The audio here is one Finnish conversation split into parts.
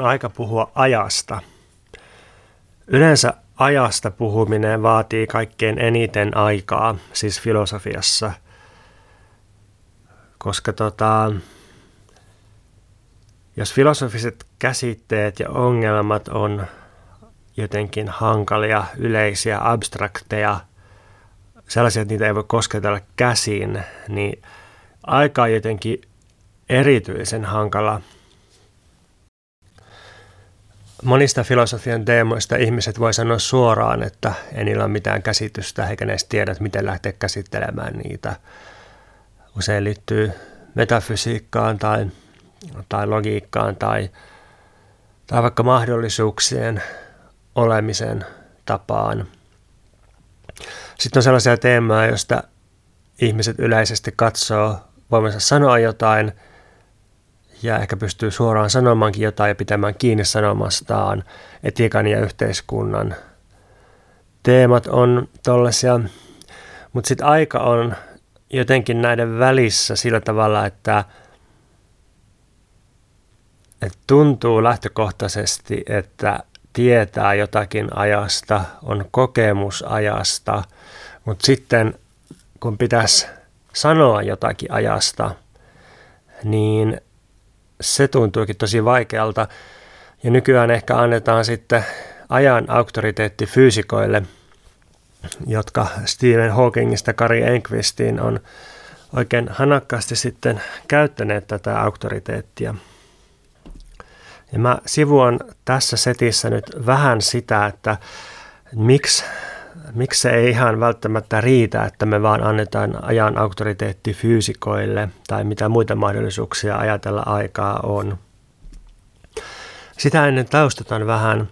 on aika puhua ajasta. Yleensä ajasta puhuminen vaatii kaikkein eniten aikaa, siis filosofiassa, koska tota, jos filosofiset käsitteet ja ongelmat on jotenkin hankalia, yleisiä, abstrakteja, sellaisia, että niitä ei voi kosketella käsiin, niin aika on jotenkin erityisen hankala. Monista filosofian teemoista ihmiset voi sanoa suoraan, että ei niillä ole mitään käsitystä eikä ne edes tiedä, miten lähteä käsittelemään niitä. Usein liittyy metafysiikkaan tai, tai logiikkaan tai, tai vaikka mahdollisuuksien olemisen tapaan. Sitten on sellaisia teemoja, joista ihmiset yleisesti katsoo voimansa sanoa jotain ja ehkä pystyy suoraan sanomaankin jotain ja pitämään kiinni sanomastaan etiikan ja yhteiskunnan. Teemat on tollaisia, mutta sitten aika on jotenkin näiden välissä sillä tavalla, että, että tuntuu lähtökohtaisesti, että tietää jotakin ajasta, on kokemus ajasta, mutta sitten kun pitäisi sanoa jotakin ajasta, niin se tuntuukin tosi vaikealta. Ja nykyään ehkä annetaan sitten ajan auktoriteetti fyysikoille, jotka Stephen Hawkingista Kari Enqvistiin on oikein hanakkaasti sitten käyttäneet tätä auktoriteettia. Ja mä sivuan tässä setissä nyt vähän sitä, että miksi, miksi se ei ihan välttämättä riitä, että me vaan annetaan ajan auktoriteetti fyysikoille tai mitä muita mahdollisuuksia ajatella aikaa on. Sitä ennen taustataan vähän.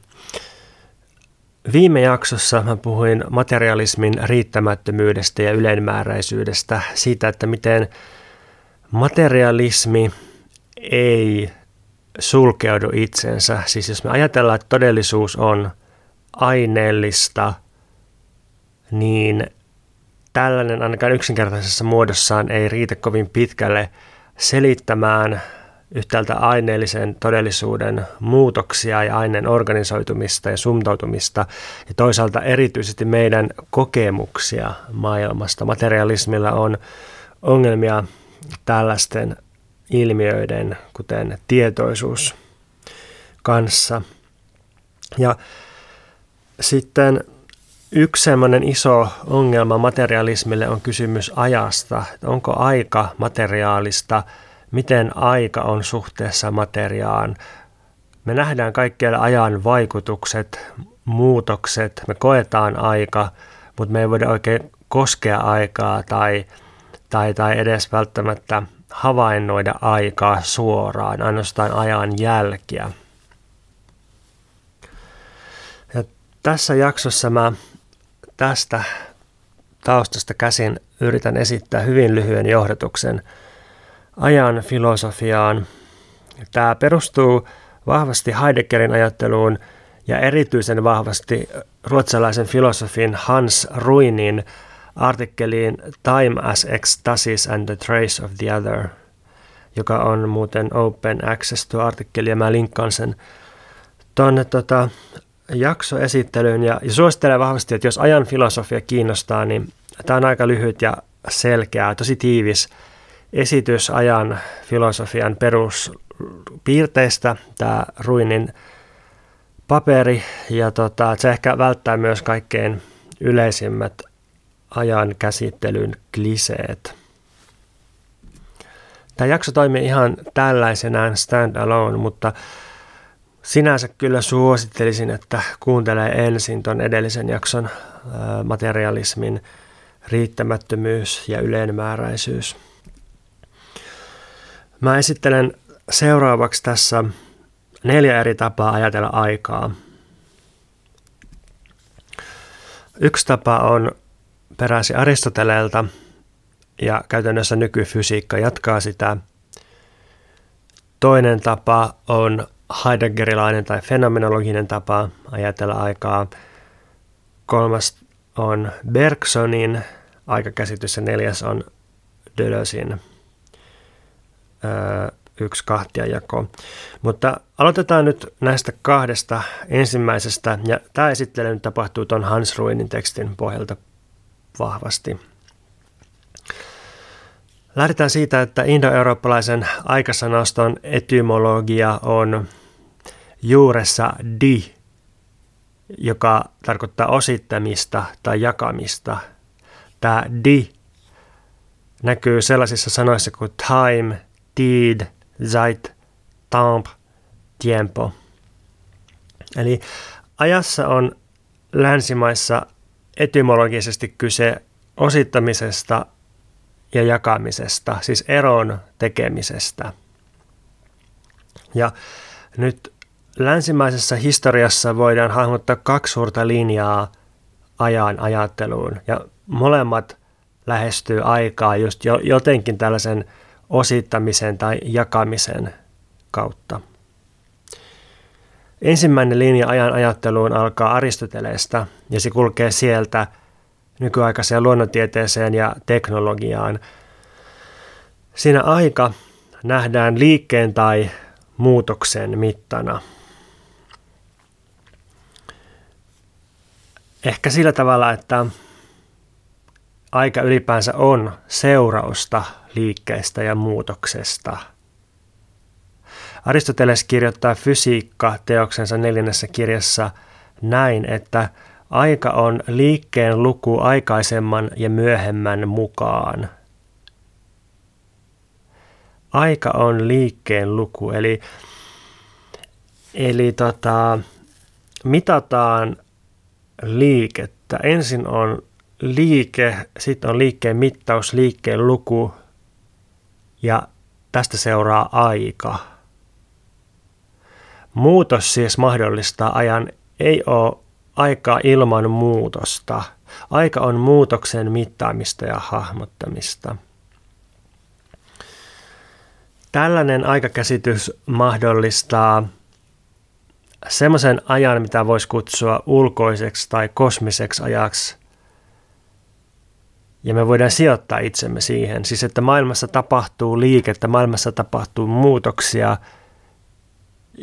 Viime jaksossa mä puhuin materialismin riittämättömyydestä ja ylenmääräisyydestä, siitä, että miten materialismi ei sulkeudu itsensä. Siis jos me ajatellaan, että todellisuus on aineellista, niin tällainen ainakaan yksinkertaisessa muodossaan ei riitä kovin pitkälle selittämään yhtäältä aineellisen todellisuuden muutoksia ja aineen organisoitumista ja sumtautumista ja toisaalta erityisesti meidän kokemuksia maailmasta. Materialismilla on ongelmia tällaisten ilmiöiden, kuten tietoisuus kanssa. Ja sitten yksi iso ongelma materialismille on kysymys ajasta. Onko aika materiaalista? Miten aika on suhteessa materiaan? Me nähdään kaikkialla ajan vaikutukset, muutokset, me koetaan aika, mutta me ei voida oikein koskea aikaa tai, tai, tai edes välttämättä havainnoida aikaa suoraan, ainoastaan ajan jälkiä. Ja tässä jaksossa mä tästä taustasta käsin yritän esittää hyvin lyhyen johdatuksen ajan filosofiaan. Tämä perustuu vahvasti Heideggerin ajatteluun ja erityisen vahvasti ruotsalaisen filosofin Hans Ruinin artikkeliin Time as Ecstasis and the Trace of the Other, joka on muuten open access tuo artikkeli ja mä linkkaan sen tuonne tota, jaksoesittelyyn ja, ja suosittelen vahvasti, että jos ajan filosofia kiinnostaa, niin tämä on aika lyhyt ja selkeä, tosi tiivis esitys ajan filosofian peruspiirteistä, tämä Ruinin paperi, ja tota, se ehkä välttää myös kaikkein yleisimmät ajan käsittelyn kliseet. Tämä jakso toimii ihan tällaisenään stand alone, mutta sinänsä kyllä suosittelisin, että kuuntelee ensin tuon edellisen jakson materialismin riittämättömyys ja yleenmääräisyys. Mä esittelen seuraavaksi tässä neljä eri tapaa ajatella aikaa. Yksi tapa on peräsi Aristoteleelta ja käytännössä nykyfysiikka jatkaa sitä. Toinen tapa on heideggerilainen tai fenomenologinen tapa ajatella aikaa. Kolmas on Bergsonin aikakäsitys ja neljäs on Deleuzein yksi jako. Mutta aloitetaan nyt näistä kahdesta ensimmäisestä, ja tämä esittely tapahtuu tuon Hans Ruinin tekstin pohjalta vahvasti. Lähdetään siitä, että indoeurooppalaisen aikasanaston etymologia on juuressa di, joka tarkoittaa osittamista tai jakamista. Tämä di näkyy sellaisissa sanoissa kuin time, deed, zeit, temps, tiempo. Eli ajassa on länsimaissa etymologisesti kyse osittamisesta ja jakamisesta, siis eron tekemisestä. Ja nyt länsimaisessa historiassa voidaan hahmottaa kaksi suurta linjaa ajan ajatteluun, ja molemmat lähestyy aikaa just jo, jotenkin tällaisen osittamisen tai jakamisen kautta. Ensimmäinen linja ajan ajatteluun alkaa Aristoteleesta ja se kulkee sieltä nykyaikaiseen luonnontieteeseen ja teknologiaan. Siinä aika nähdään liikkeen tai muutoksen mittana. Ehkä sillä tavalla, että aika ylipäänsä on seurausta liikkeestä ja muutoksesta. Aristoteles kirjoittaa fysiikka-teoksensa neljännessä kirjassa näin, että aika on liikkeen luku aikaisemman ja myöhemmän mukaan. Aika on liikkeen luku, eli, eli tota, mitataan liikettä. Ensin on liike, sitten on liikkeen mittaus, liikkeen luku ja tästä seuraa aika. Muutos siis mahdollistaa ajan, ei ole aikaa ilman muutosta. Aika on muutoksen mittaamista ja hahmottamista. Tällainen aikakäsitys mahdollistaa semmoisen ajan, mitä voisi kutsua ulkoiseksi tai kosmiseksi ajaksi, ja me voidaan sijoittaa itsemme siihen. Siis että maailmassa tapahtuu liikettä, maailmassa tapahtuu muutoksia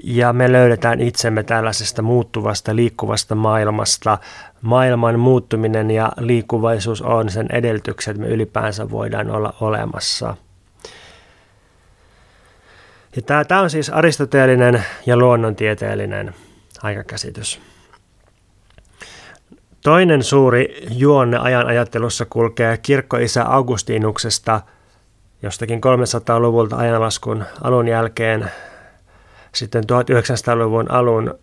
ja me löydetään itsemme tällaisesta muuttuvasta, liikkuvasta maailmasta. Maailman muuttuminen ja liikkuvaisuus on sen edellytykset, että me ylipäänsä voidaan olla olemassa. Ja tämä, tämä on siis aristoteellinen ja luonnontieteellinen aikakäsitys. Toinen suuri juonne ajan ajattelussa kulkee kirkkoisä Augustinuksesta jostakin 300-luvulta ajanlaskun alun jälkeen sitten 1900-luvun alun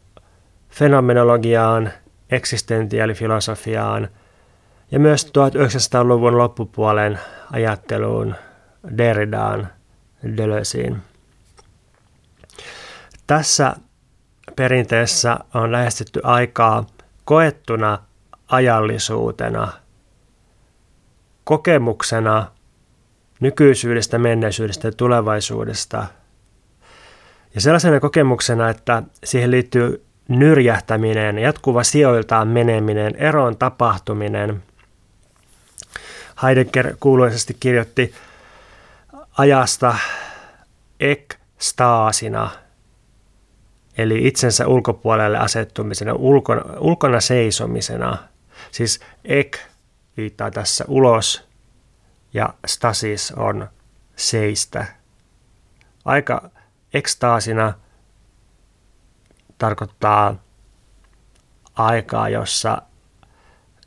fenomenologiaan, eksistentiaalifilosofiaan ja myös 1900-luvun loppupuolen ajatteluun, Derridaan, Deleuziin. Tässä perinteessä on lähestytty aikaa koettuna ajallisuutena, kokemuksena nykyisyydestä, menneisyydestä ja tulevaisuudesta. Ja sellaisena kokemuksena, että siihen liittyy nyrjähtäminen, jatkuva sijoiltaan meneminen, eron tapahtuminen. Heidegger kuuluisesti kirjoitti ajasta ekstaasina – eli itsensä ulkopuolelle asettumisena, ulkona, ulkona seisomisena. Siis ek viittaa tässä ulos ja stasis on seistä. Aika ekstaasina tarkoittaa aikaa, jossa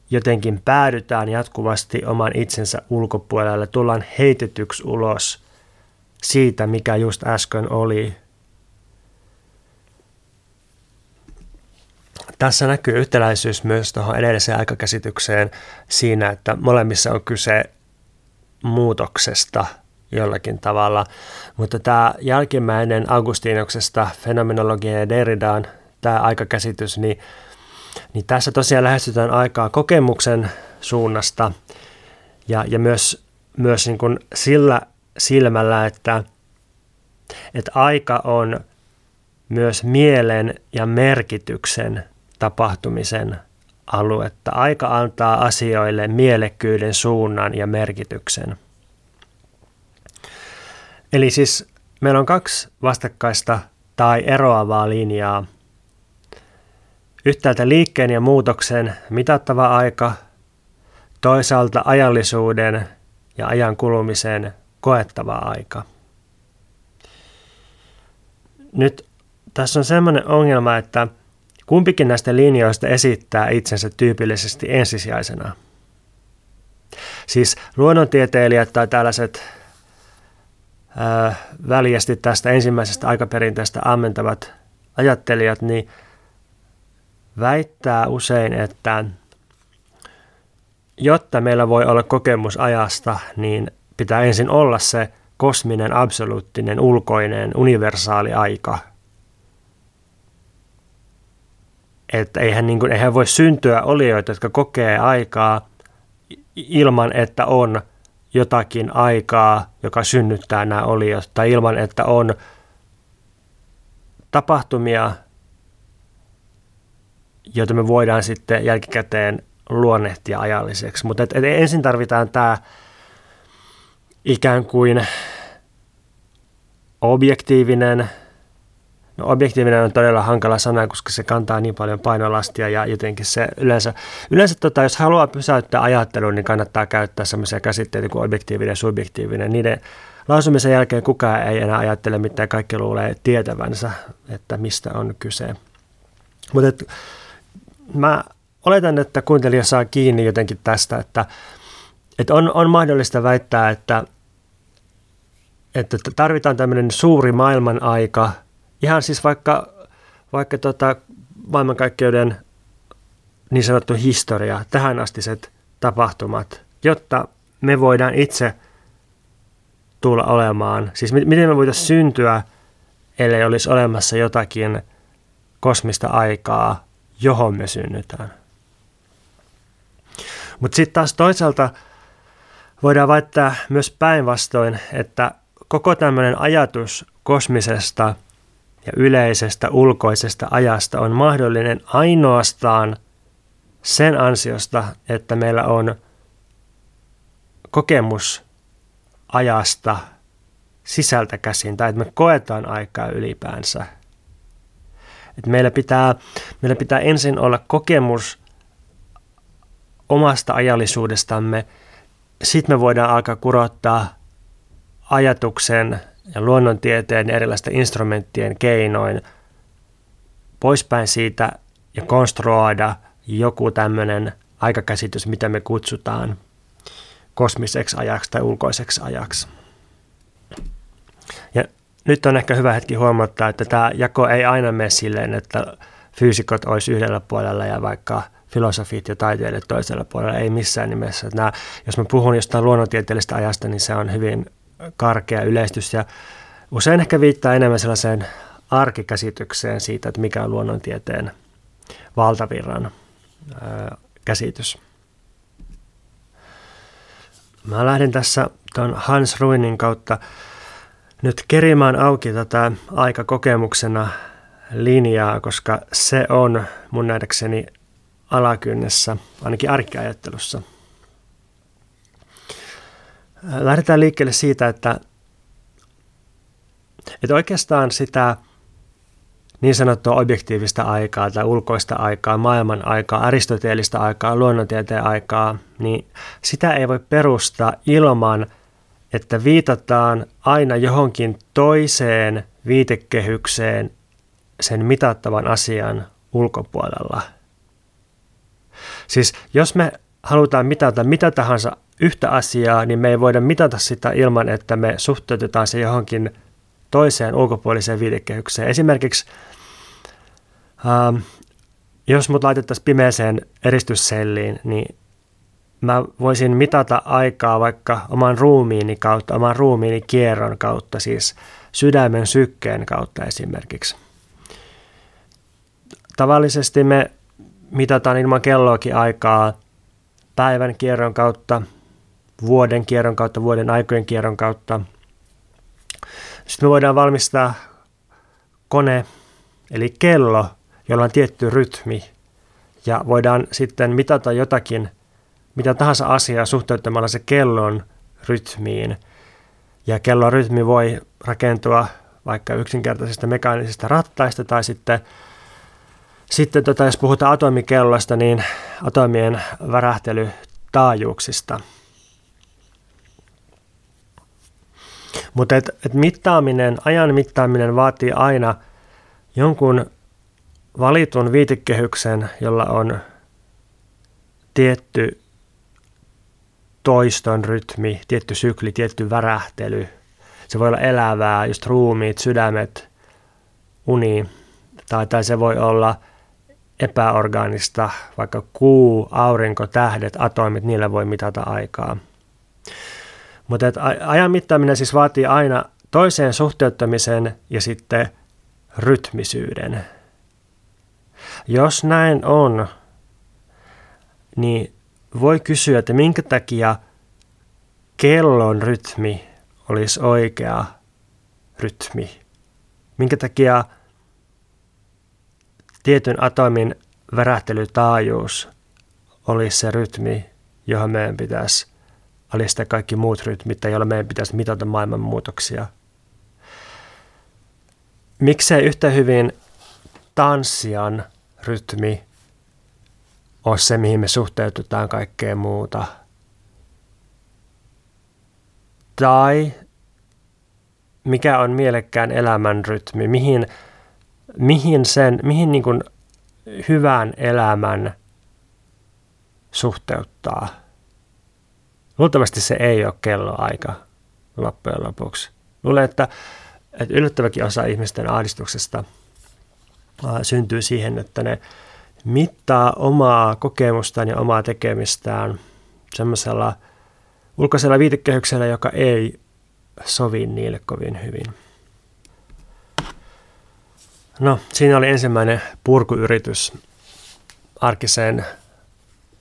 jotenkin päädytään jatkuvasti oman itsensä ulkopuolelle, tullaan heitetyksi ulos siitä, mikä just äsken oli Tässä näkyy yhtäläisyys myös tuohon edelliseen aikakäsitykseen siinä, että molemmissa on kyse muutoksesta jollakin tavalla. Mutta tämä jälkimmäinen Augustinoksesta fenomenologian ja Derridaan tämä aikakäsitys, niin, niin tässä tosiaan lähestytään aikaa kokemuksen suunnasta ja, ja myös, myös niin kuin sillä silmällä, että, että aika on myös mielen ja merkityksen tapahtumisen aluetta. Aika antaa asioille mielekkyyden suunnan ja merkityksen. Eli siis meillä on kaksi vastakkaista tai eroavaa linjaa. Yhtäältä liikkeen ja muutoksen mitattava aika, toisaalta ajallisuuden ja ajan kulumisen koettava aika. Nyt tässä on sellainen ongelma, että kumpikin näistä linjoista esittää itsensä tyypillisesti ensisijaisena. Siis luonnontieteilijät tai tällaiset ää, väljästi tästä ensimmäisestä aikaperinteestä ammentavat ajattelijat, niin väittää usein, että jotta meillä voi olla kokemus ajasta, niin pitää ensin olla se kosminen, absoluuttinen, ulkoinen, universaali aika. Että eihän, niin kuin, eihän voi syntyä olioita, jotka kokee aikaa ilman, että on jotakin aikaa, joka synnyttää nämä oliot, tai ilman, että on tapahtumia, joita me voidaan sitten jälkikäteen luonnehtia ajalliseksi. Mutta ensin tarvitaan tämä ikään kuin objektiivinen, no objektiivinen on todella hankala sana, koska se kantaa niin paljon painolastia ja jotenkin se yleensä, yleensä tota, jos haluaa pysäyttää ajattelun, niin kannattaa käyttää sellaisia käsitteitä kuin objektiivinen ja subjektiivinen. Niiden lausumisen jälkeen kukaan ei enää ajattele mitään, kaikki luulee tietävänsä, että mistä on kyse. Mutta mä oletan, että kuuntelija saa kiinni jotenkin tästä, että, että on, on mahdollista väittää, että, että tarvitaan tämmöinen suuri maailman aika, ihan siis vaikka, vaikka tota maailmankaikkeuden niin sanottu historia, tähän astiset tapahtumat, jotta me voidaan itse tulla olemaan, siis miten me voitaisiin syntyä, ellei olisi olemassa jotakin kosmista aikaa, johon me synnytään. Mutta sitten taas toisaalta voidaan väittää myös päinvastoin, että koko tämmöinen ajatus kosmisesta ja yleisestä ulkoisesta ajasta on mahdollinen ainoastaan sen ansiosta, että meillä on kokemus ajasta sisältä käsin, tai että me koetaan aikaa ylipäänsä. Että meillä, pitää, meillä pitää ensin olla kokemus omasta ajallisuudestamme, sitten me voidaan alkaa kurottaa ajatuksen ja luonnontieteen ja erilaisten instrumenttien keinoin poispäin siitä ja konstruoida joku tämmöinen aikakäsitys, mitä me kutsutaan kosmiseksi ajaksi tai ulkoiseksi ajaksi. Ja nyt on ehkä hyvä hetki huomata, että tämä jako ei aina mene silleen, että fyysikot olisi yhdellä puolella ja vaikka filosofit ja taiteilijat toisella puolella, ei missään nimessä. Nämä, jos mä puhun jostain luonnontieteellisestä ajasta, niin se on hyvin karkea yleistys ja usein ehkä viittaa enemmän sellaiseen arkikäsitykseen siitä, että mikä on luonnontieteen valtavirran käsitys. Mä lähden tässä tuon Hans Ruinin kautta nyt kerimään auki tätä aikakokemuksena linjaa, koska se on mun nähdäkseni alakynnessä, ainakin arkiajattelussa. Lähdetään liikkeelle siitä, että, että oikeastaan sitä niin sanottua objektiivista aikaa tai ulkoista aikaa, maailman aikaa, aristoteellista aikaa, luonnontieteen aikaa, niin sitä ei voi perustaa ilman, että viitataan aina johonkin toiseen viitekehykseen sen mitattavan asian ulkopuolella – Siis jos me halutaan mitata mitä tahansa yhtä asiaa, niin me ei voida mitata sitä ilman, että me suhteutetaan se johonkin toiseen ulkopuoliseen viitekehykseen. Esimerkiksi ähm, jos mut laitettaisiin pimeeseen eristysselliin, niin mä voisin mitata aikaa vaikka oman ruumiini kautta, oman ruumiini kierron kautta, siis sydämen sykkeen kautta esimerkiksi. Tavallisesti me mitataan ilman kelloakin aikaa päivän kierron kautta, vuoden kierron kautta, vuoden aikojen kierron kautta. Sitten me voidaan valmistaa kone, eli kello, jolla on tietty rytmi, ja voidaan sitten mitata jotakin, mitä tahansa asiaa suhteuttamalla se kellon rytmiin. Ja kellon rytmi voi rakentua vaikka yksinkertaisista mekaanisista rattaista tai sitten, sitten tota, jos puhutaan atomikellosta, niin atomien värähtelytaajuuksista. Mutta et, et mittaaminen, ajan mittaaminen vaatii aina jonkun valitun viitekehyksen, jolla on tietty toiston rytmi, tietty sykli, tietty värähtely. Se voi olla elävää, just ruumiit, sydämet, uni, tai, tai se voi olla epäorgaanista, vaikka kuu, aurinko, tähdet, atomit, niillä voi mitata aikaa. Mutta ajan mittaaminen siis vaatii aina toiseen suhteuttamisen ja sitten rytmisyyden. Jos näin on, niin voi kysyä, että minkä takia kellon rytmi olisi oikea rytmi. Minkä takia tietyn atomin värähtelytaajuus olisi se rytmi, johon meidän pitäisi alistaa kaikki muut rytmit tai jolla meidän pitäisi mitata maailman muutoksia. Miksei yhtä hyvin tanssian rytmi ole se, mihin me suhteututaan kaikkeen muuta. Tai mikä on mielekkään elämän rytmi, mihin, mihin, sen, mihin niin kuin hyvän elämän suhteuttaa. Luultavasti se ei ole kelloaika loppujen lopuksi. Luulen, että, että yllättäväkin osa ihmisten ahdistuksesta syntyy siihen, että ne mittaa omaa kokemustaan ja omaa tekemistään semmoisella ulkoisella viitekehyksellä, joka ei sovi niille kovin hyvin. No, siinä oli ensimmäinen purkuyritys arkiseen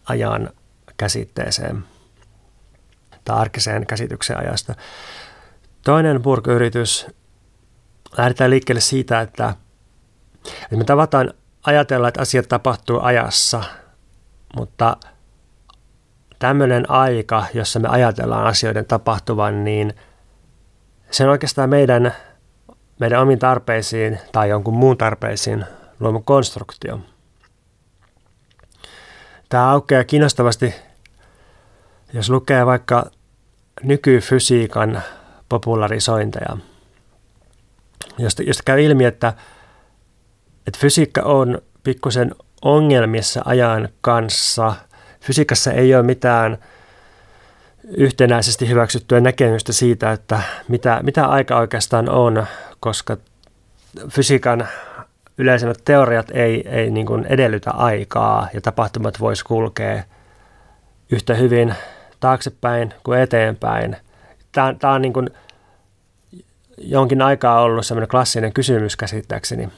ajan käsitteeseen tai arkiseen käsitykseen ajasta. Toinen purkuyritys lähdetään liikkeelle siitä, että, että me tavataan ajatella, että asiat tapahtuu ajassa, mutta tämmöinen aika, jossa me ajatellaan asioiden tapahtuvan, niin se on oikeastaan meidän, meidän omiin tarpeisiin tai jonkun muun tarpeisiin luoma konstruktio. Tämä aukeaa kiinnostavasti, jos lukee vaikka nykyfysiikan popularisointeja, josta, josta käy ilmi, että että fysiikka on pikkusen ongelmissa ajan kanssa. Fysiikassa ei ole mitään yhtenäisesti hyväksyttyä näkemystä siitä, että mitä, mitä aika oikeastaan on, koska fysiikan yleisemmät teoriat ei, ei niin edellytä aikaa ja tapahtumat voisi kulkea yhtä hyvin taaksepäin kuin eteenpäin. Tämä, tämä on niin kuin jonkin aikaa ollut sellainen klassinen kysymys käsittääkseni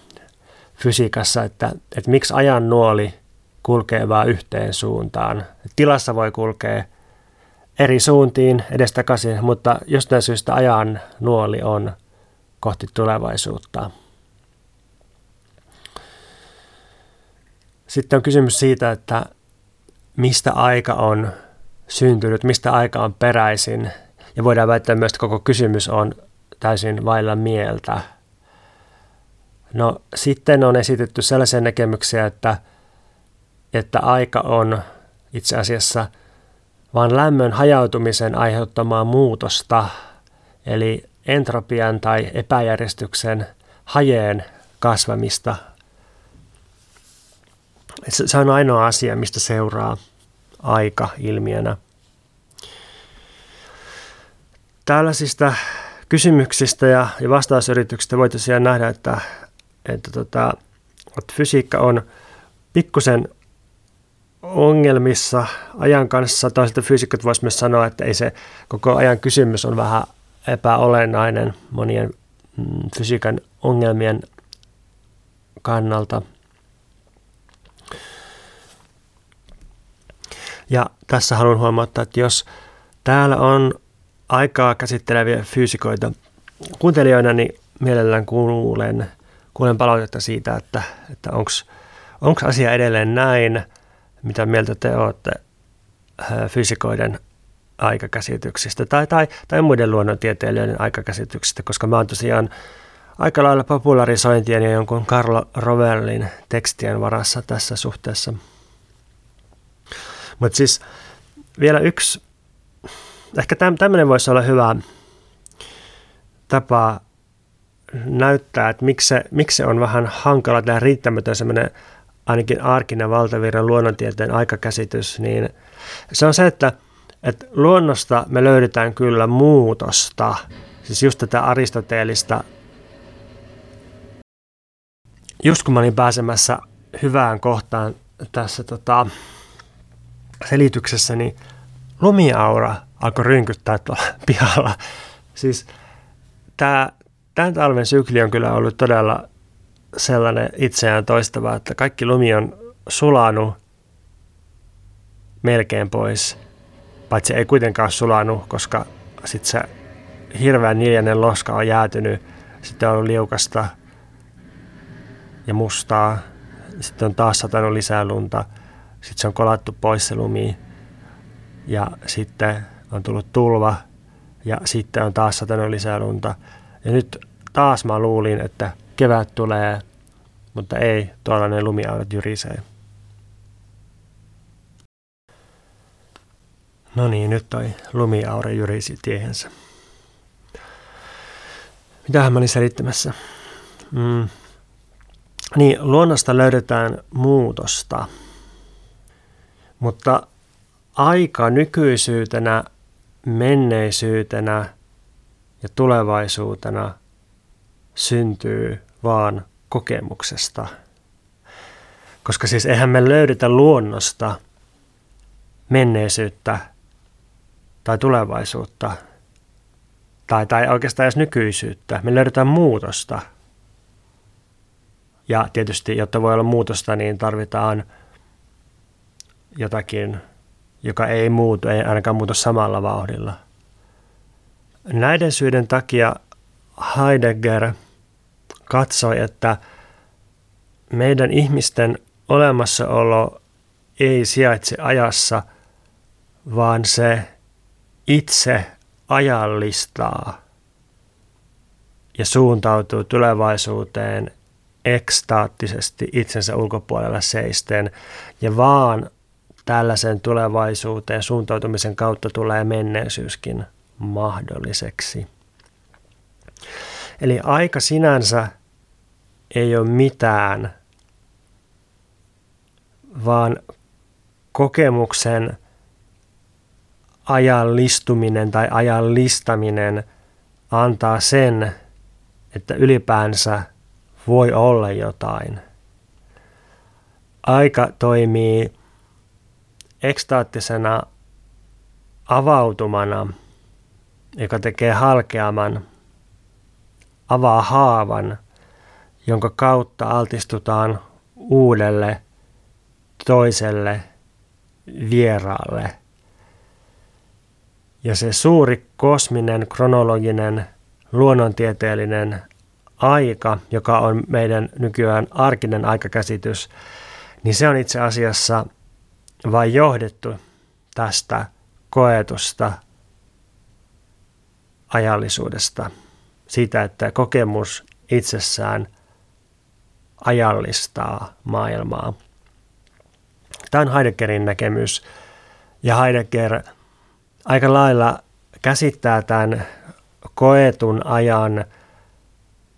fysiikassa, että, että miksi ajan nuoli kulkee vain yhteen suuntaan. Tilassa voi kulkea eri suuntiin edestakaisin, mutta jostain syystä ajan nuoli on kohti tulevaisuutta. Sitten on kysymys siitä, että mistä aika on syntynyt, mistä aika on peräisin. Ja voidaan väittää myös, että koko kysymys on täysin vailla mieltä. No sitten on esitetty sellaisia näkemyksiä, että, että aika on itse asiassa vain lämmön hajautumisen aiheuttamaa muutosta, eli entropian tai epäjärjestyksen hajeen kasvamista. Se on ainoa asia, mistä seuraa aika ilmiönä. Tällaisista kysymyksistä ja, vastausyrityksistä voi tosiaan nähdä, että että, tota, että fysiikka on pikkusen ongelmissa ajan kanssa. Toisaalta fyysikot voisi myös sanoa, että ei se koko ajan kysymys on vähän epäolennainen monien mm, fysiikan ongelmien kannalta. Ja tässä haluan huomauttaa, että jos täällä on aikaa käsitteleviä fyysikoita kuuntelijoina, niin mielellään kuulen kuulen palautetta siitä, että, että onko asia edelleen näin, mitä mieltä te olette äh, fysikoiden aikakäsityksistä tai, tai, tai muiden luonnontieteilijöiden aikakäsityksistä, koska mä oon tosiaan aika lailla popularisointien ja jonkun Carlo Rovellin tekstien varassa tässä suhteessa. Mutta siis vielä yksi, ehkä tämmöinen voisi olla hyvä tapa näyttää, että miksi se, miksi se on vähän hankala tai riittämätön semmoinen ainakin arkinen valtavirran luonnontieteen aikakäsitys, niin se on se, että, että luonnosta me löydetään kyllä muutosta, siis just tätä aristoteellista. Just kun mä olin pääsemässä hyvään kohtaan tässä tota, selityksessä, niin lumiaura alkoi rynkyttää tuolla pihalla. Siis tämä, tämän talven sykli on kyllä ollut todella sellainen itseään toistava, että kaikki lumi on sulanut melkein pois, paitsi ei kuitenkaan sulanut, koska sitten se hirveän niljainen loska on jäätynyt, sitten on ollut liukasta ja mustaa, sitten on taas satanut lisää lunta, sitten se on kolattu pois se lumi ja sitten on tullut tulva ja sitten on taas satanut lisää lunta. Ja nyt taas mä luulin, että kevät tulee, mutta ei, tuolla ne lumiaurat jyrisee. No niin, nyt toi lumiaure jyrisi tiehensä. Mitähän mä olin selittämässä? Mm. Niin, luonnosta löydetään muutosta, mutta aika nykyisyytenä, menneisyytenä ja tulevaisuutena syntyy vaan kokemuksesta. Koska siis eihän me löydetä luonnosta menneisyyttä tai tulevaisuutta tai, tai oikeastaan edes nykyisyyttä. Me löydetään muutosta. Ja tietysti, jotta voi olla muutosta, niin tarvitaan jotakin, joka ei muutu, ei ainakaan muutu samalla vauhdilla. Näiden syiden takia Heidegger – katsoi, että meidän ihmisten olemassaolo ei sijaitse ajassa, vaan se itse ajallistaa ja suuntautuu tulevaisuuteen ekstaattisesti itsensä ulkopuolella seisten ja vaan tällaisen tulevaisuuteen suuntautumisen kautta tulee menneisyyskin mahdolliseksi. Eli aika sinänsä ei ole mitään, vaan kokemuksen ajallistuminen tai ajallistaminen antaa sen, että ylipäänsä voi olla jotain. Aika toimii ekstaattisena avautumana, joka tekee halkeaman avaa haavan, jonka kautta altistutaan uudelle, toiselle, vieraalle. Ja se suuri kosminen, kronologinen, luonnontieteellinen aika, joka on meidän nykyään arkinen aikakäsitys, niin se on itse asiassa vain johdettu tästä koetusta ajallisuudesta siitä, että kokemus itsessään ajallistaa maailmaa. Tämä on Heideggerin näkemys. Ja Heidegger aika lailla käsittää tämän koetun ajan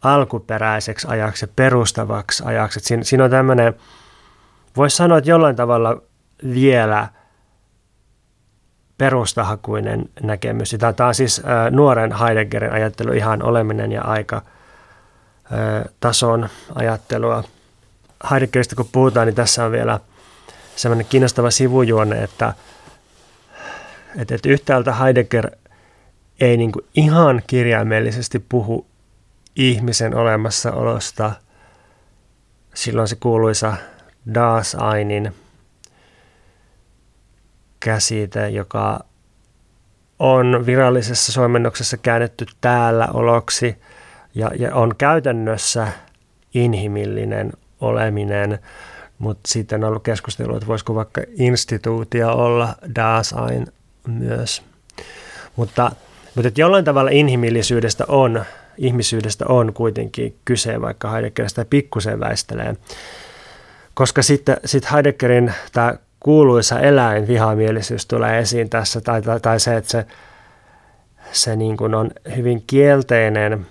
alkuperäiseksi ajaksi perustavaksi ajaksi. Siinä, siinä on tämmöinen, voisi sanoa, että jollain tavalla vielä perustahakuinen näkemys. Tämä on siis nuoren Heideggerin ajattelu, ihan oleminen ja aika tason ajattelua. Heideggeristä kun puhutaan, niin tässä on vielä sellainen kiinnostava sivujuone, että, että, että yhtäältä Heidegger ei niin kuin ihan kirjaimellisesti puhu ihmisen olemassaolosta. Silloin se kuuluisa Daseinin käsite, joka on virallisessa suomennoksessa käännetty täällä oloksi ja, ja on käytännössä inhimillinen oleminen, mutta sitten on ollut keskustelua, että voisiko vaikka instituutia olla Dasein myös. Mutta, mutta että jollain tavalla inhimillisyydestä on, ihmisyydestä on kuitenkin kyse, vaikka Heidegger sitä pikkusen väistelee. Koska sitten sit Heideggerin tämä kuuluisa eläinvihamielisyys tulee esiin tässä, tai, tai, tai se, että se, se niin kuin on hyvin kielteinen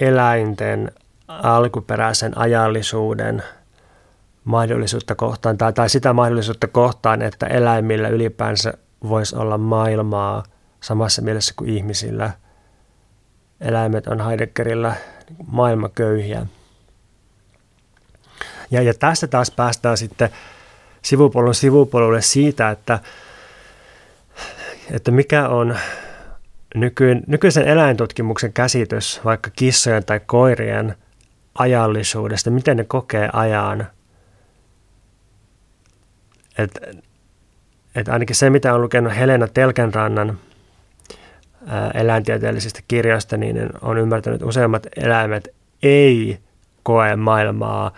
eläinten alkuperäisen ajallisuuden mahdollisuutta kohtaan, tai, tai sitä mahdollisuutta kohtaan, että eläimillä ylipäänsä voisi olla maailmaa samassa mielessä kuin ihmisillä. Eläimet on Heideggerillä maailmaköyhiä. Ja, ja tästä taas päästään sitten sivupolun sivupolulle siitä, että, että mikä on nyky, nykyisen eläintutkimuksen käsitys vaikka kissojen tai koirien ajallisuudesta, miten ne kokee ajan. Et, et ainakin se, mitä on lukenut Helena Telkenrannan eläintieteellisistä kirjoista, niin on ymmärtänyt, useimmat eläimet ei koe maailmaa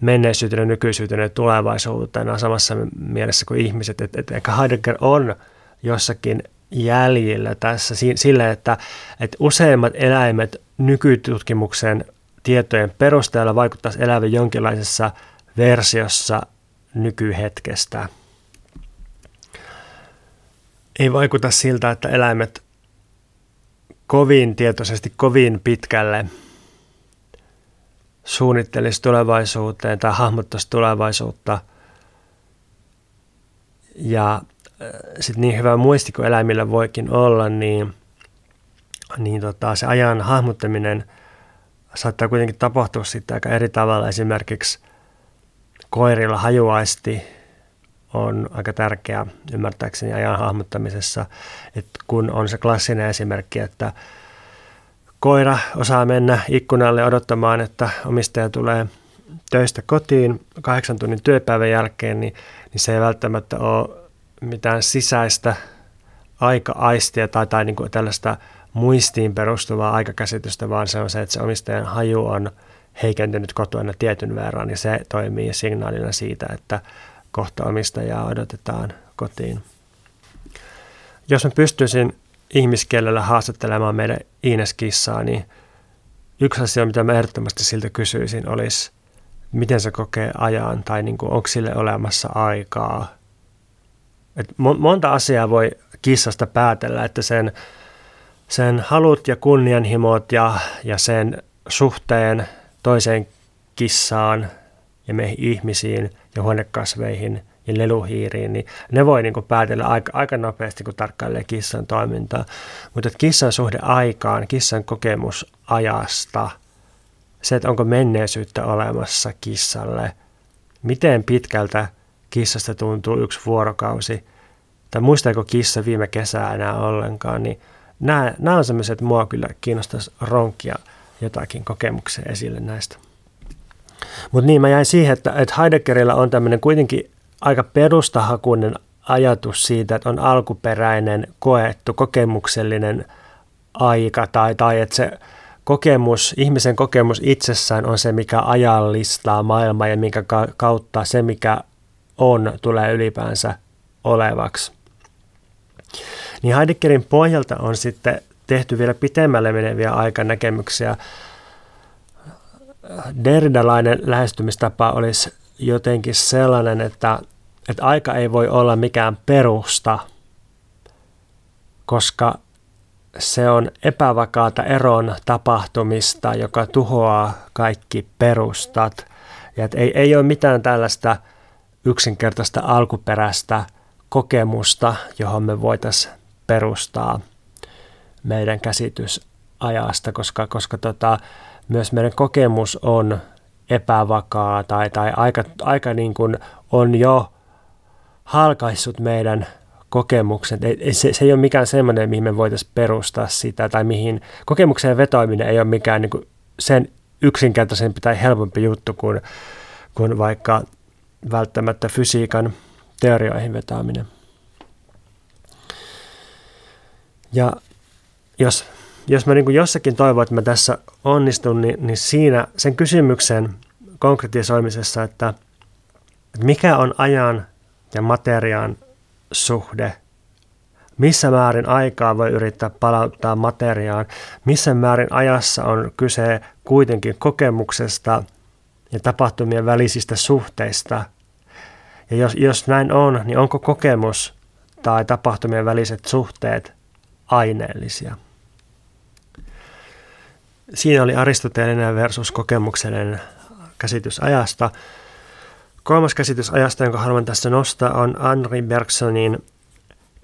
menneisyytenä, nykyisyytenä ja tulevaisuutena samassa mielessä kuin ihmiset. Että et ehkä Heidegger on jossakin jäljillä tässä sille, että, että useimmat eläimet nykytutkimuksen tietojen perusteella vaikuttaisi elävän jonkinlaisessa versiossa nykyhetkestä. Ei vaikuta siltä, että eläimet kovin tietoisesti, kovin pitkälle suunnittelisi tulevaisuuteen tai hahmottaisi tulevaisuutta. Ja äh, sitten niin hyvä muisti kuin eläimillä voikin olla, niin, niin tota, se ajan hahmottaminen saattaa kuitenkin tapahtua sitten aika eri tavalla. Esimerkiksi koirilla hajuaisti on aika tärkeä ymmärtääkseni ajan hahmottamisessa, että kun on se klassinen esimerkki, että koira osaa mennä ikkunalle odottamaan, että omistaja tulee töistä kotiin kahdeksan tunnin työpäivän jälkeen, niin, niin se ei välttämättä ole mitään sisäistä aika-aistia tai, tai niin kuin tällaista muistiin perustuvaa aikakäsitystä, vaan se on se, että se omistajan haju on heikentynyt kotona tietyn verran, niin se toimii signaalina siitä, että kohta omistajaa odotetaan kotiin. Jos mä pystyisin ihmiskielellä haastattelemaan meidän Ines-kissaa, niin yksi asia, mitä mä ehdottomasti siltä kysyisin, olisi, miten se kokee ajan tai niin kuin, onko sille olemassa aikaa. Et monta asiaa voi kissasta päätellä, että sen, sen halut ja kunnianhimot ja, ja sen suhteen toiseen kissaan ja meihin ihmisiin ja huonekasveihin – ja leluhiiriin, niin ne voi niin kuin päätellä aika, aika nopeasti, kun tarkkailee kissan toimintaa. Mutta kissan suhde aikaan, kissan kokemus ajasta, se, että onko menneisyyttä olemassa kissalle, miten pitkältä kissasta tuntuu yksi vuorokausi, tai muistaako kissa viime kesää enää ollenkaan, niin nämä, nämä on sellaiset, että mua kyllä kiinnostaisi ronkia jotakin kokemuksia esille näistä. Mutta niin, mä jäin siihen, että, että Heideggerillä on tämmöinen kuitenkin aika perustahakuinen ajatus siitä, että on alkuperäinen koettu kokemuksellinen aika tai, tai että se kokemus, ihmisen kokemus itsessään on se, mikä ajallistaa maailmaa ja minkä kautta se, mikä on, tulee ylipäänsä olevaksi. Niin Heideggerin pohjalta on sitten tehty vielä pitemmälle meneviä aikanäkemyksiä. Derridalainen lähestymistapa olisi jotenkin sellainen, että, että aika ei voi olla mikään perusta, koska se on epävakaata eron tapahtumista, joka tuhoaa kaikki perustat. Ja että ei, ei ole mitään tällaista yksinkertaista alkuperäistä kokemusta, johon me voitaisiin perustaa meidän käsitys ajasta, koska, koska tota, myös meidän kokemus on epävakaa tai, tai aika, aika niin kuin on jo halkaissut meidän kokemukset. Ei, se, se ei ole mikään semmoinen, mihin me voitaisiin perustaa sitä tai mihin kokemukseen vetoaminen ei ole mikään niin kuin sen yksinkertaisempi tai helpompi juttu kuin, kuin vaikka välttämättä fysiikan teorioihin vetoaminen. Ja jos jos mä niin jossakin toivon, että mä tässä onnistun, niin, niin siinä sen kysymyksen konkretisoimisessa, että, että mikä on ajan ja materiaan suhde missä määrin aikaa voi yrittää palauttaa materiaan, missä määrin ajassa on kyse kuitenkin kokemuksesta ja tapahtumien välisistä suhteista. Ja jos, jos näin on, niin onko kokemus tai tapahtumien väliset suhteet aineellisia? Siinä oli aristoteellinen versus kokemuksellinen käsitys ajasta. Kolmas käsitys ajasta, jonka haluan tässä nostaa, on Henri Bergsonin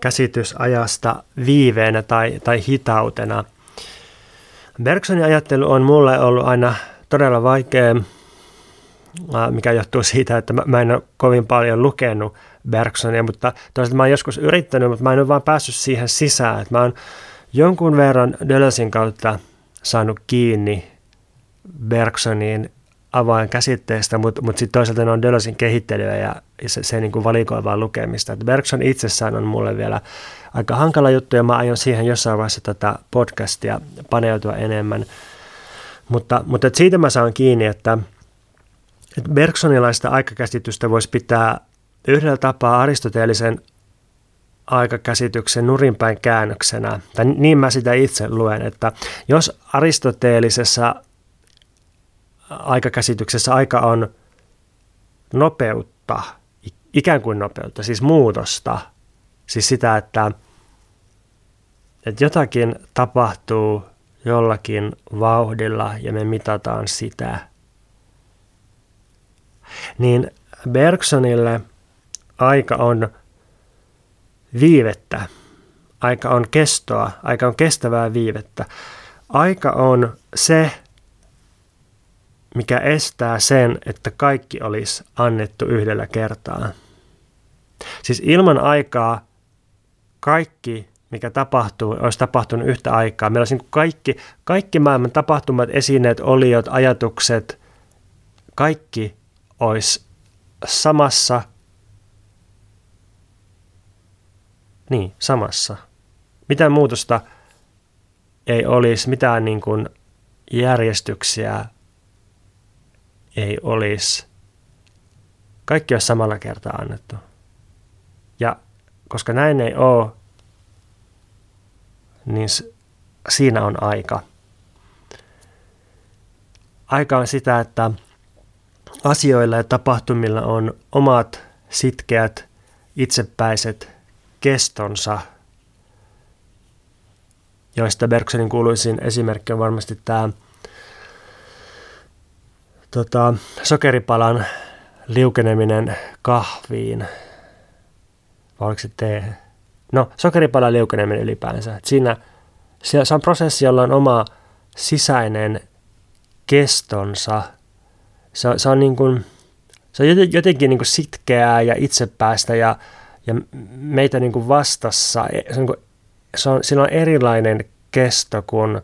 käsitys ajasta viiveenä tai, tai hitautena. Bergsonin ajattelu on mulle ollut aina todella vaikea, mikä johtuu siitä, että mä en ole kovin paljon lukenut Bergsonia, mutta toisaalta mä oon joskus yrittänyt, mutta mä en ole vaan päässyt siihen sisään. Että mä oon jonkun verran Dölösin kautta saanut kiinni Bergsonin avainkäsitteistä, mutta, mutta sitten toisaalta ne on Dölösin kehittelyä ja se, se niin kuin valikoi vaan lukemista. Et Bergson itsessään on mulle vielä aika hankala juttu ja mä aion siihen jossain vaiheessa tätä podcastia paneutua enemmän. Mutta, mutta et siitä mä saan kiinni, että, että Bergsonilaista aikakäsitystä voisi pitää yhdellä tapaa aristoteellisen aikakäsityksen nurinpäin käännöksenä, tai niin mä sitä itse luen, että jos aristoteellisessa aikakäsityksessä aika on nopeutta, ikään kuin nopeutta, siis muutosta, siis sitä, että, että jotakin tapahtuu jollakin vauhdilla ja me mitataan sitä, niin Bergsonille aika on viivettä, aika on kestoa, aika on kestävää viivettä. Aika on se, mikä estää sen, että kaikki olisi annettu yhdellä kertaa. Siis ilman aikaa kaikki, mikä tapahtuu, olisi tapahtunut yhtä aikaa. Meillä olisi niin kaikki, kaikki maailman tapahtumat, esineet, oliot, ajatukset, kaikki olisi samassa, niin, samassa. Mitään muutosta ei olisi, mitään niin kuin järjestyksiä ei olisi. Kaikki olisi samalla kertaa annettu. Ja koska näin ei ole, niin siinä on aika. Aika on sitä, että asioilla ja tapahtumilla on omat sitkeät, itsepäiset kestonsa, joista Bergsonin kuuluisin esimerkki on varmasti tämä tota, sokeripalan liukeneminen kahviin. Vai oliko se tee? No, sokeripalan liukeneminen ylipäänsä. Siinä se, se on prosessi, jolla on oma sisäinen kestonsa. Se, se on, niin kuin, se on jotenkin niin kuin sitkeää ja itsepäästä ja, ja meitä niin kuin vastassa. Se on, niin se on, sillä on erilainen kesto kuin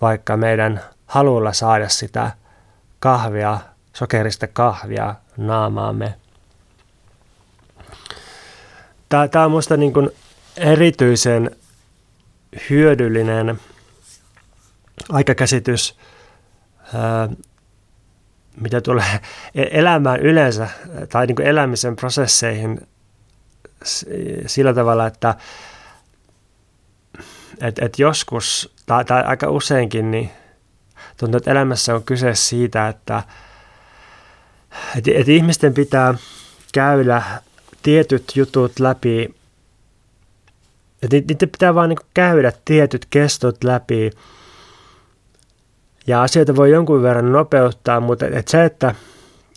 vaikka meidän halulla saada sitä kahvia, sokerista kahvia naamaamme. Tämä, tämä on minusta niin erityisen hyödyllinen aikakäsitys, mitä tulee e-, elämään yleensä tai niin kuin elämisen prosesseihin sillä tavalla, että et, et joskus tai, tai aika useinkin niin tuntuu, että elämässä on kyse siitä, että, että, että ihmisten pitää käydä tietyt jutut läpi, että niiden pitää vaan niin käydä tietyt kestot läpi, ja asioita voi jonkun verran nopeuttaa, mutta että se, että,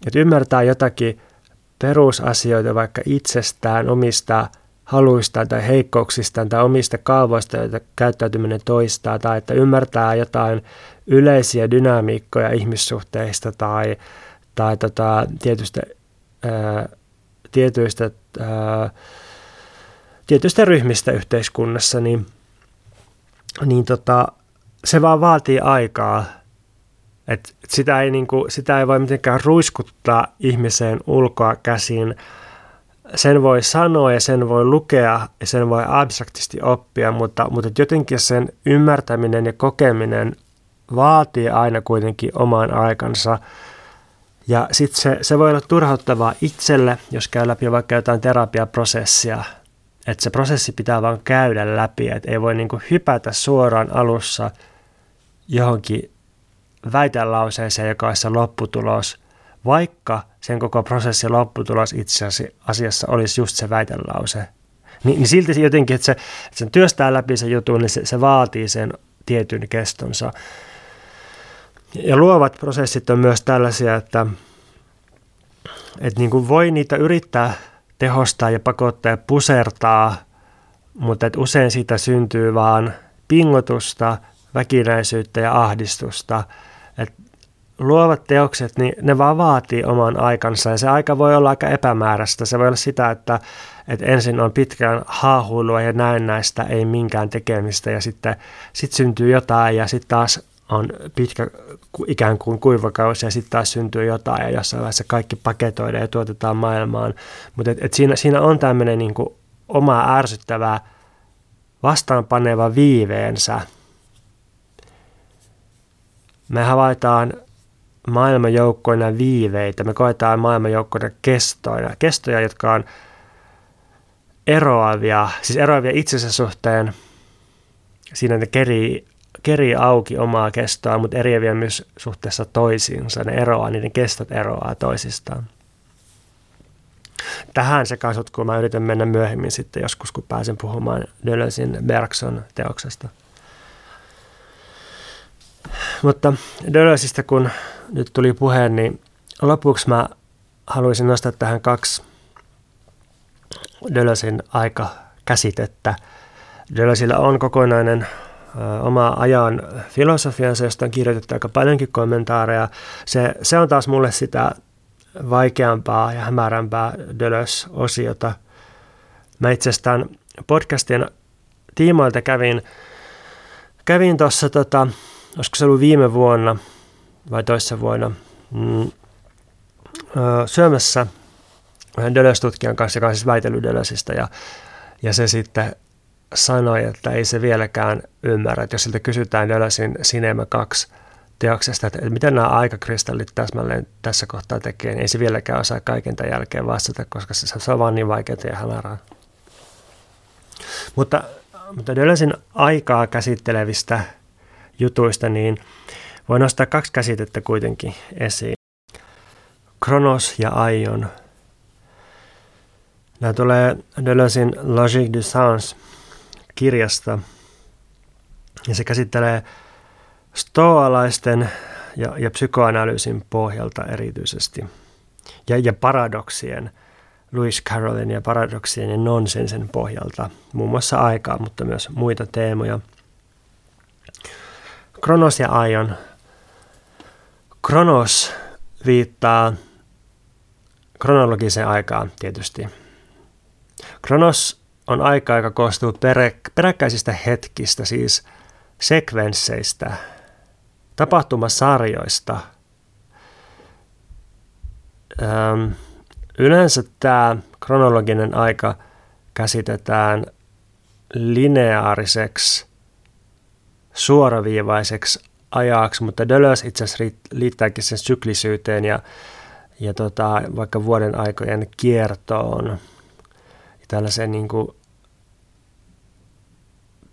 että ymmärtää jotakin perusasioita vaikka itsestään, omista haluistaan tai heikkouksistaan tai omista kaavoista, joita käyttäytyminen toistaa, tai että ymmärtää jotain yleisiä dynamiikkoja ihmissuhteista tai, tai tota, tietystä, ää, tietyistä, ää, tietyistä ryhmistä yhteiskunnassa, niin, niin tota, se vaan vaatii aikaa. Et sitä, ei niinku, sitä ei voi mitenkään ruiskuttaa ihmiseen ulkoa käsin. Sen voi sanoa ja sen voi lukea ja sen voi abstraktisti oppia, mutta, mutta jotenkin sen ymmärtäminen ja kokeminen vaatii aina kuitenkin oman aikansa. Ja sitten se, se voi olla turhauttavaa itselle, jos käy läpi vaikka jotain terapiaprosessia. että se prosessi pitää vaan käydä läpi, että ei voi niin kuin hypätä suoraan alussa johonkin väitelauseeseen, joka olisi se lopputulos, vaikka sen koko prosessin lopputulos itse asiassa olisi just se väitelause. Niin, niin silti jotenkin, että, se, että sen työstää läpi se jutun, niin se, se vaatii sen tietyn kestonsa. Ja luovat prosessit on myös tällaisia, että, että niin kuin voi niitä yrittää tehostaa ja pakottaa ja pusertaa, mutta että usein siitä syntyy vaan pingotusta, väkinäisyyttä ja ahdistusta. Et luovat teokset, niin ne vaan vaatii oman aikansa ja se aika voi olla aika epämääräistä. Se voi olla sitä, että, että ensin on pitkään haahuilua ja näistä ei minkään tekemistä ja sitten sit syntyy jotain ja sitten taas on pitkä ikään kuin kuivakausi ja sitten taas syntyy jotain ja jossain vaiheessa kaikki paketoidaan ja tuotetaan maailmaan. Mutta et, et siinä, siinä on tämmöinen niinku oma ärsyttävä vastaanpaneva viiveensä. Me havaitaan maailmanjoukkoina viiveitä, me koetaan maailmanjoukkoina kestoina, kestoja, jotka on eroavia, siis eroavia itsensä suhteen, siinä ne kerii kerii auki omaa kestoa, mutta eriäviä myös suhteessa toisiinsa. Ne eroaa, niiden kestot eroaa toisistaan. Tähän se kun mä yritän mennä myöhemmin sitten joskus, kun pääsen puhumaan Dölösin Bergson teoksesta. Mutta Dölösistä kun nyt tuli puheen, niin lopuksi mä haluaisin nostaa tähän kaksi Dölösin aika käsitettä. Dölösillä on kokonainen oma ajan filosofiansa, josta on kirjoitettu aika paljonkin kommentaareja. Se, se on taas mulle sitä vaikeampaa ja hämärämpää Dölös-osiota. Mä itsestään podcastien tiimoilta kävin, kävin tuossa, tota, olisiko se ollut viime vuonna vai toissa vuonna, mm, syömässä yhden Dölös-tutkijan kanssa, joka on siis väitellyt ja, ja se sitten sanoi, että ei se vieläkään ymmärrä, että jos siltä kysytään Dölösin Cinema 2 teoksesta, että miten nämä aikakristallit täsmälleen tässä kohtaa tekee, niin ei se vieläkään osaa kaiken tämän jälkeen vastata, koska se, se on vaan niin vaikeaa ja hämärää. Mutta, mutta Dölösin aikaa käsittelevistä jutuista, niin voi nostaa kaksi käsitettä kuitenkin esiin. Kronos ja Aion. Nämä tulee Deleuzein Logique du Sens kirjasta. Ja se käsittelee stoalaisten ja, ja psykoanalyysin pohjalta erityisesti. Ja, ja paradoksien, Louis Carrollin ja paradoksien ja nonsensen pohjalta, muun muassa aikaa, mutta myös muita teemoja. Kronos ja Aion. Kronos viittaa kronologiseen aikaan tietysti. Kronos on aika, joka koostuu peräkkäisistä hetkistä, siis sekvensseistä, tapahtumasarjoista. Öm, yleensä tämä kronologinen aika käsitetään lineaariseksi, suoraviivaiseksi ajaksi, mutta Deleuze itse asiassa liittääkin sen syklisyyteen ja, ja tota, vaikka vuoden aikojen kiertoon – tällaiseen niin kuin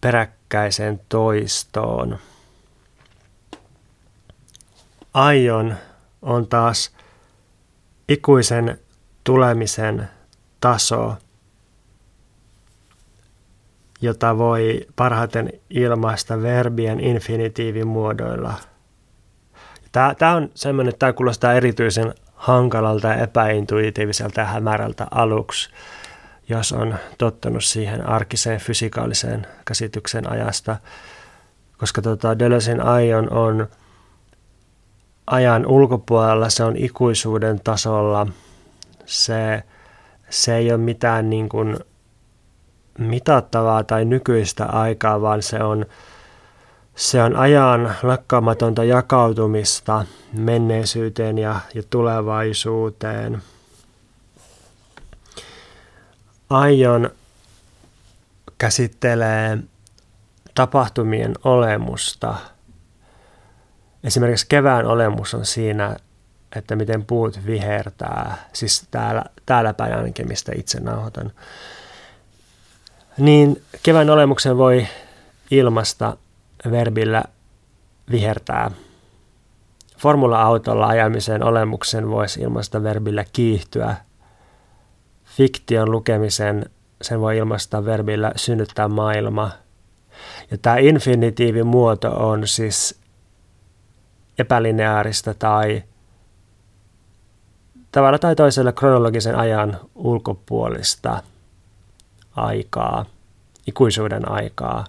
peräkkäiseen toistoon. Aion on taas ikuisen tulemisen taso, jota voi parhaiten ilmaista verbien infinitiivin muodoilla. Tämä, tämä on semmoinen, että tämä kuulostaa erityisen hankalalta ja epäintuitiiviselta ja hämärältä aluksi jos on tottunut siihen arkiseen fysikaaliseen käsitykseen ajasta. Koska tota, Deleuzein aion on ajan ulkopuolella, se on ikuisuuden tasolla. Se, se ei ole mitään niin kuin mitattavaa tai nykyistä aikaa, vaan se on, se on ajan lakkaamatonta jakautumista menneisyyteen ja, ja tulevaisuuteen – aion käsittelee tapahtumien olemusta. Esimerkiksi kevään olemus on siinä, että miten puut vihertää, siis täällä, täällä päin ainakin, mistä itse nauhoitan. Niin kevään olemuksen voi ilmasta verbillä vihertää. Formula-autolla ajamisen olemuksen voisi ilmaista verbillä kiihtyä. Fiktion lukemisen sen voi ilmaista verbillä synnyttää maailma. Ja tämä infinitiivin muoto on siis epälineaarista tai tavalla tai toisella kronologisen ajan ulkopuolista aikaa, ikuisuuden aikaa,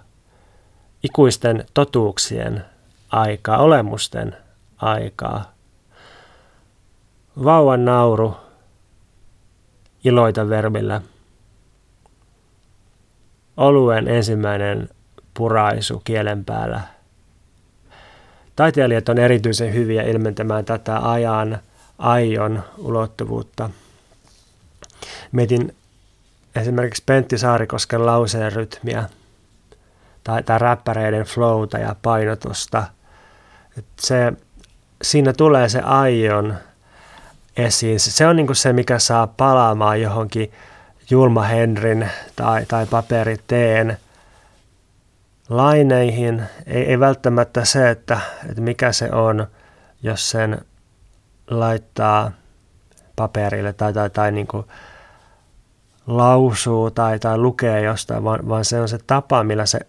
ikuisten totuuksien aikaa, olemusten aikaa. Vauvan nauru iloita verbillä. Oluen ensimmäinen puraisu kielen päällä. Taiteilijat on erityisen hyviä ilmentämään tätä ajan aion ulottuvuutta. Mietin esimerkiksi Pentti Saarikosken lauseen rytmiä tai, tai räppäreiden flowta ja painotusta. Et se, siinä tulee se aion esiin. Se on niinku se, mikä saa palaamaan johonkin Julma Henrin tai, tai paperiteen laineihin. Ei, ei välttämättä se, että, että mikä se on, jos sen laittaa paperille tai, tai, tai niin kuin lausuu tai, tai lukee jostain, vaan, vaan se on se tapa, millä se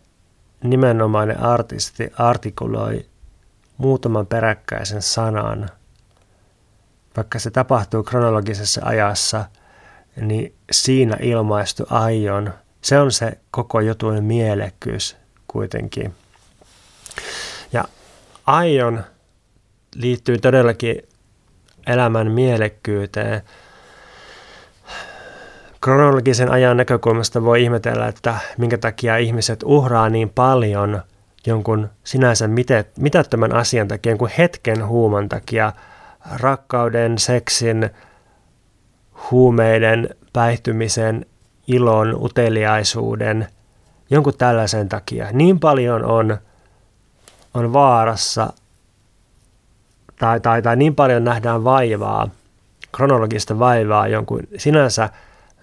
nimenomainen artisti artikuloi muutaman peräkkäisen sanan. Vaikka se tapahtuu kronologisessa ajassa, niin siinä ilmaistu aion, se on se koko jutun mielekkyys kuitenkin. Ja aion liittyy todellakin elämän mielekkyyteen. Kronologisen ajan näkökulmasta voi ihmetellä, että minkä takia ihmiset uhraa niin paljon jonkun sinänsä mitättömän asian takia, jonkun hetken huuman takia, rakkauden, seksin, huumeiden, päihtymisen, ilon, uteliaisuuden, jonkun tällaisen takia. Niin paljon on, on vaarassa tai, tai, tai niin paljon nähdään vaivaa, kronologista vaivaa jonkun sinänsä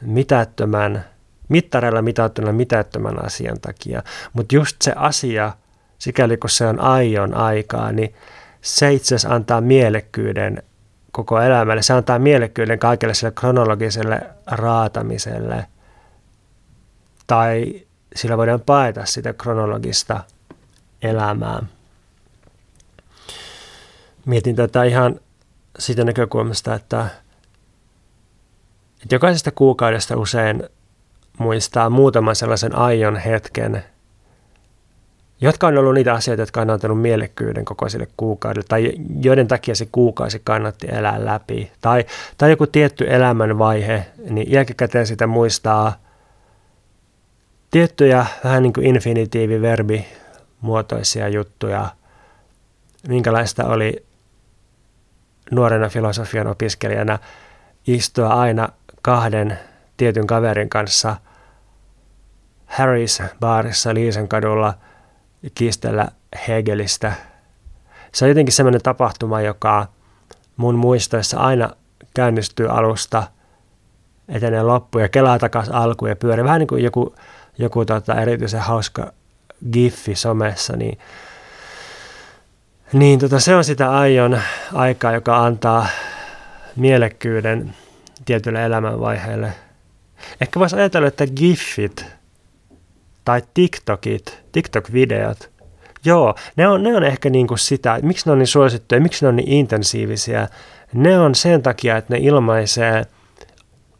mitättömän, mittareilla mitattuna mitättömän asian takia. Mutta just se asia, sikäli kun se on aion aikaa, niin se itse asiassa antaa mielekkyyden koko elämälle. Se antaa mielekkyyden kaikelle sille kronologiselle raatamiselle. Tai sillä voidaan paeta sitä kronologista elämää mietin tätä ihan siitä näkökulmasta, että, että jokaisesta kuukaudesta usein muistaa muutaman sellaisen aion hetken, jotka on ollut niitä asioita, jotka on antanut mielekkyyden koko sille kuukaudelle, tai joiden takia se kuukausi kannatti elää läpi, tai, tai joku tietty elämänvaihe, niin jälkikäteen sitä muistaa tiettyjä vähän niin kuin infinitiiviverbi muotoisia juttuja, minkälaista oli nuorena filosofian opiskelijana istua aina kahden tietyn kaverin kanssa Harris baarissa Liisen kadulla ja kiistellä Hegelistä. Se on jotenkin semmoinen tapahtuma, joka mun muistoissa aina käynnistyy alusta, etenee loppuun ja kelaa takaisin alkuun ja pyörii. Vähän niin kuin joku, joku tota, erityisen hauska giffi somessa, niin niin tota, se on sitä aion aikaa, joka antaa mielekkyyden tietylle elämänvaiheelle. Ehkä voisi ajatella, että GIFit tai TikTokit, TikTok-videot, joo, ne on, ne on ehkä niin kuin sitä, miksi ne on niin suosittuja, miksi ne on niin intensiivisiä. Ne on sen takia, että ne ilmaisee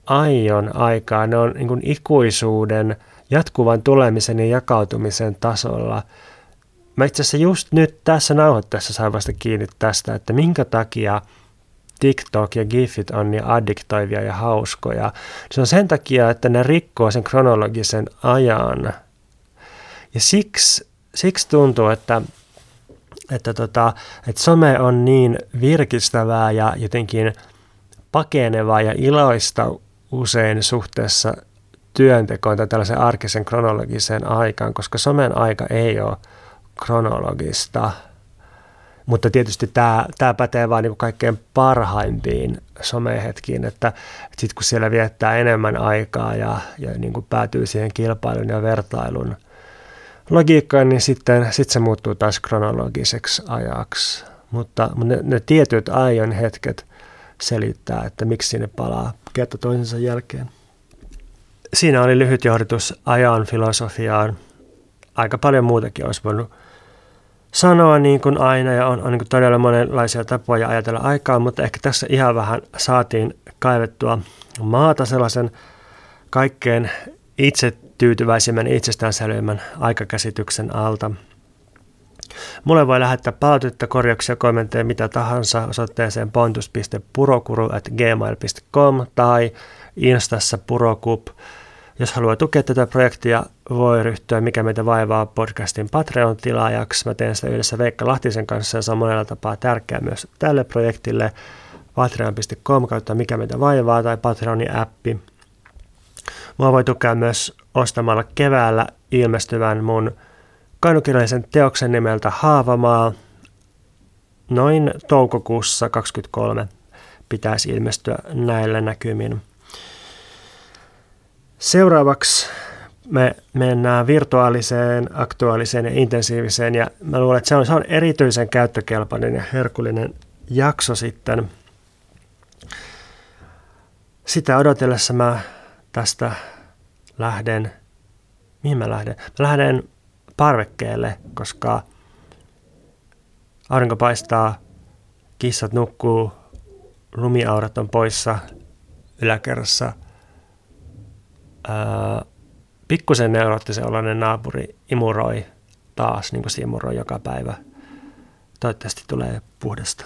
aion aikaa, ne on niin kuin ikuisuuden, jatkuvan tulemisen ja jakautumisen tasolla – Mä itse asiassa just nyt tässä nauhoittaessa sain vasta kiinni tästä, että minkä takia TikTok ja GIFit on niin addiktoivia ja hauskoja. Se on sen takia, että ne rikkoo sen kronologisen ajan. Ja siksi, siksi tuntuu, että, että, tota, että some on niin virkistävää ja jotenkin pakenevaa ja iloista usein suhteessa työntekoon tai tällaisen arkisen kronologiseen aikaan, koska somen aika ei ole kronologista. Mutta tietysti tämä, tämä pätee vain niin kaikkein parhaimpiin somehetkiin, että, että sitten kun siellä viettää enemmän aikaa ja, ja niin kuin päätyy siihen kilpailun ja vertailun logiikkaan, niin sitten, sitten se muuttuu taas kronologiseksi ajaksi. Mutta, mutta ne, ne tietyt aion hetket selittää, että miksi sinne palaa kerta toisensa jälkeen. Siinä oli lyhyt johdatus ajan filosofiaan. Aika paljon muutakin olisi voinut sanoa niin kuin aina ja on, on niin kuin todella monenlaisia tapoja ajatella aikaa, mutta ehkä tässä ihan vähän saatiin kaivettua maata sellaisen kaikkein itse tyytyväisimmän itsestäänselvyymmän aikakäsityksen alta. Mulle voi lähettää palautetta, korjauksia, kommentteja, mitä tahansa osoitteeseen pontus.purokuru.gmail.com tai instassa purokup. Jos haluaa tukea tätä projektia, voi ryhtyä Mikä meitä vaivaa podcastin Patreon-tilaajaksi. Mä teen sitä yhdessä Veikka Lahtisen kanssa ja se on monella tapaa tärkeää myös tälle projektille. Patreon.com kautta Mikä meitä vaivaa tai Patreonin appi. Mua voi tukea myös ostamalla keväällä ilmestyvän mun kainukirjallisen teoksen nimeltä Haavamaa. Noin toukokuussa 2023 pitäisi ilmestyä näillä näkymin. Seuraavaksi me mennään virtuaaliseen, aktuaaliseen ja intensiiviseen ja mä luulen, että se on, se on erityisen käyttökelpoinen ja herkullinen jakso sitten. Sitä odotellessa mä tästä lähden, mihin mä lähden? Mä lähden parvekkeelle, koska aurinko paistaa, kissat nukkuu, lumiaurat on poissa yläkerrassa. Ää, pikkusen neuroottisen oloinen naapuri imuroi taas, niin kuin se imuroi joka päivä. Toivottavasti tulee puhdasta.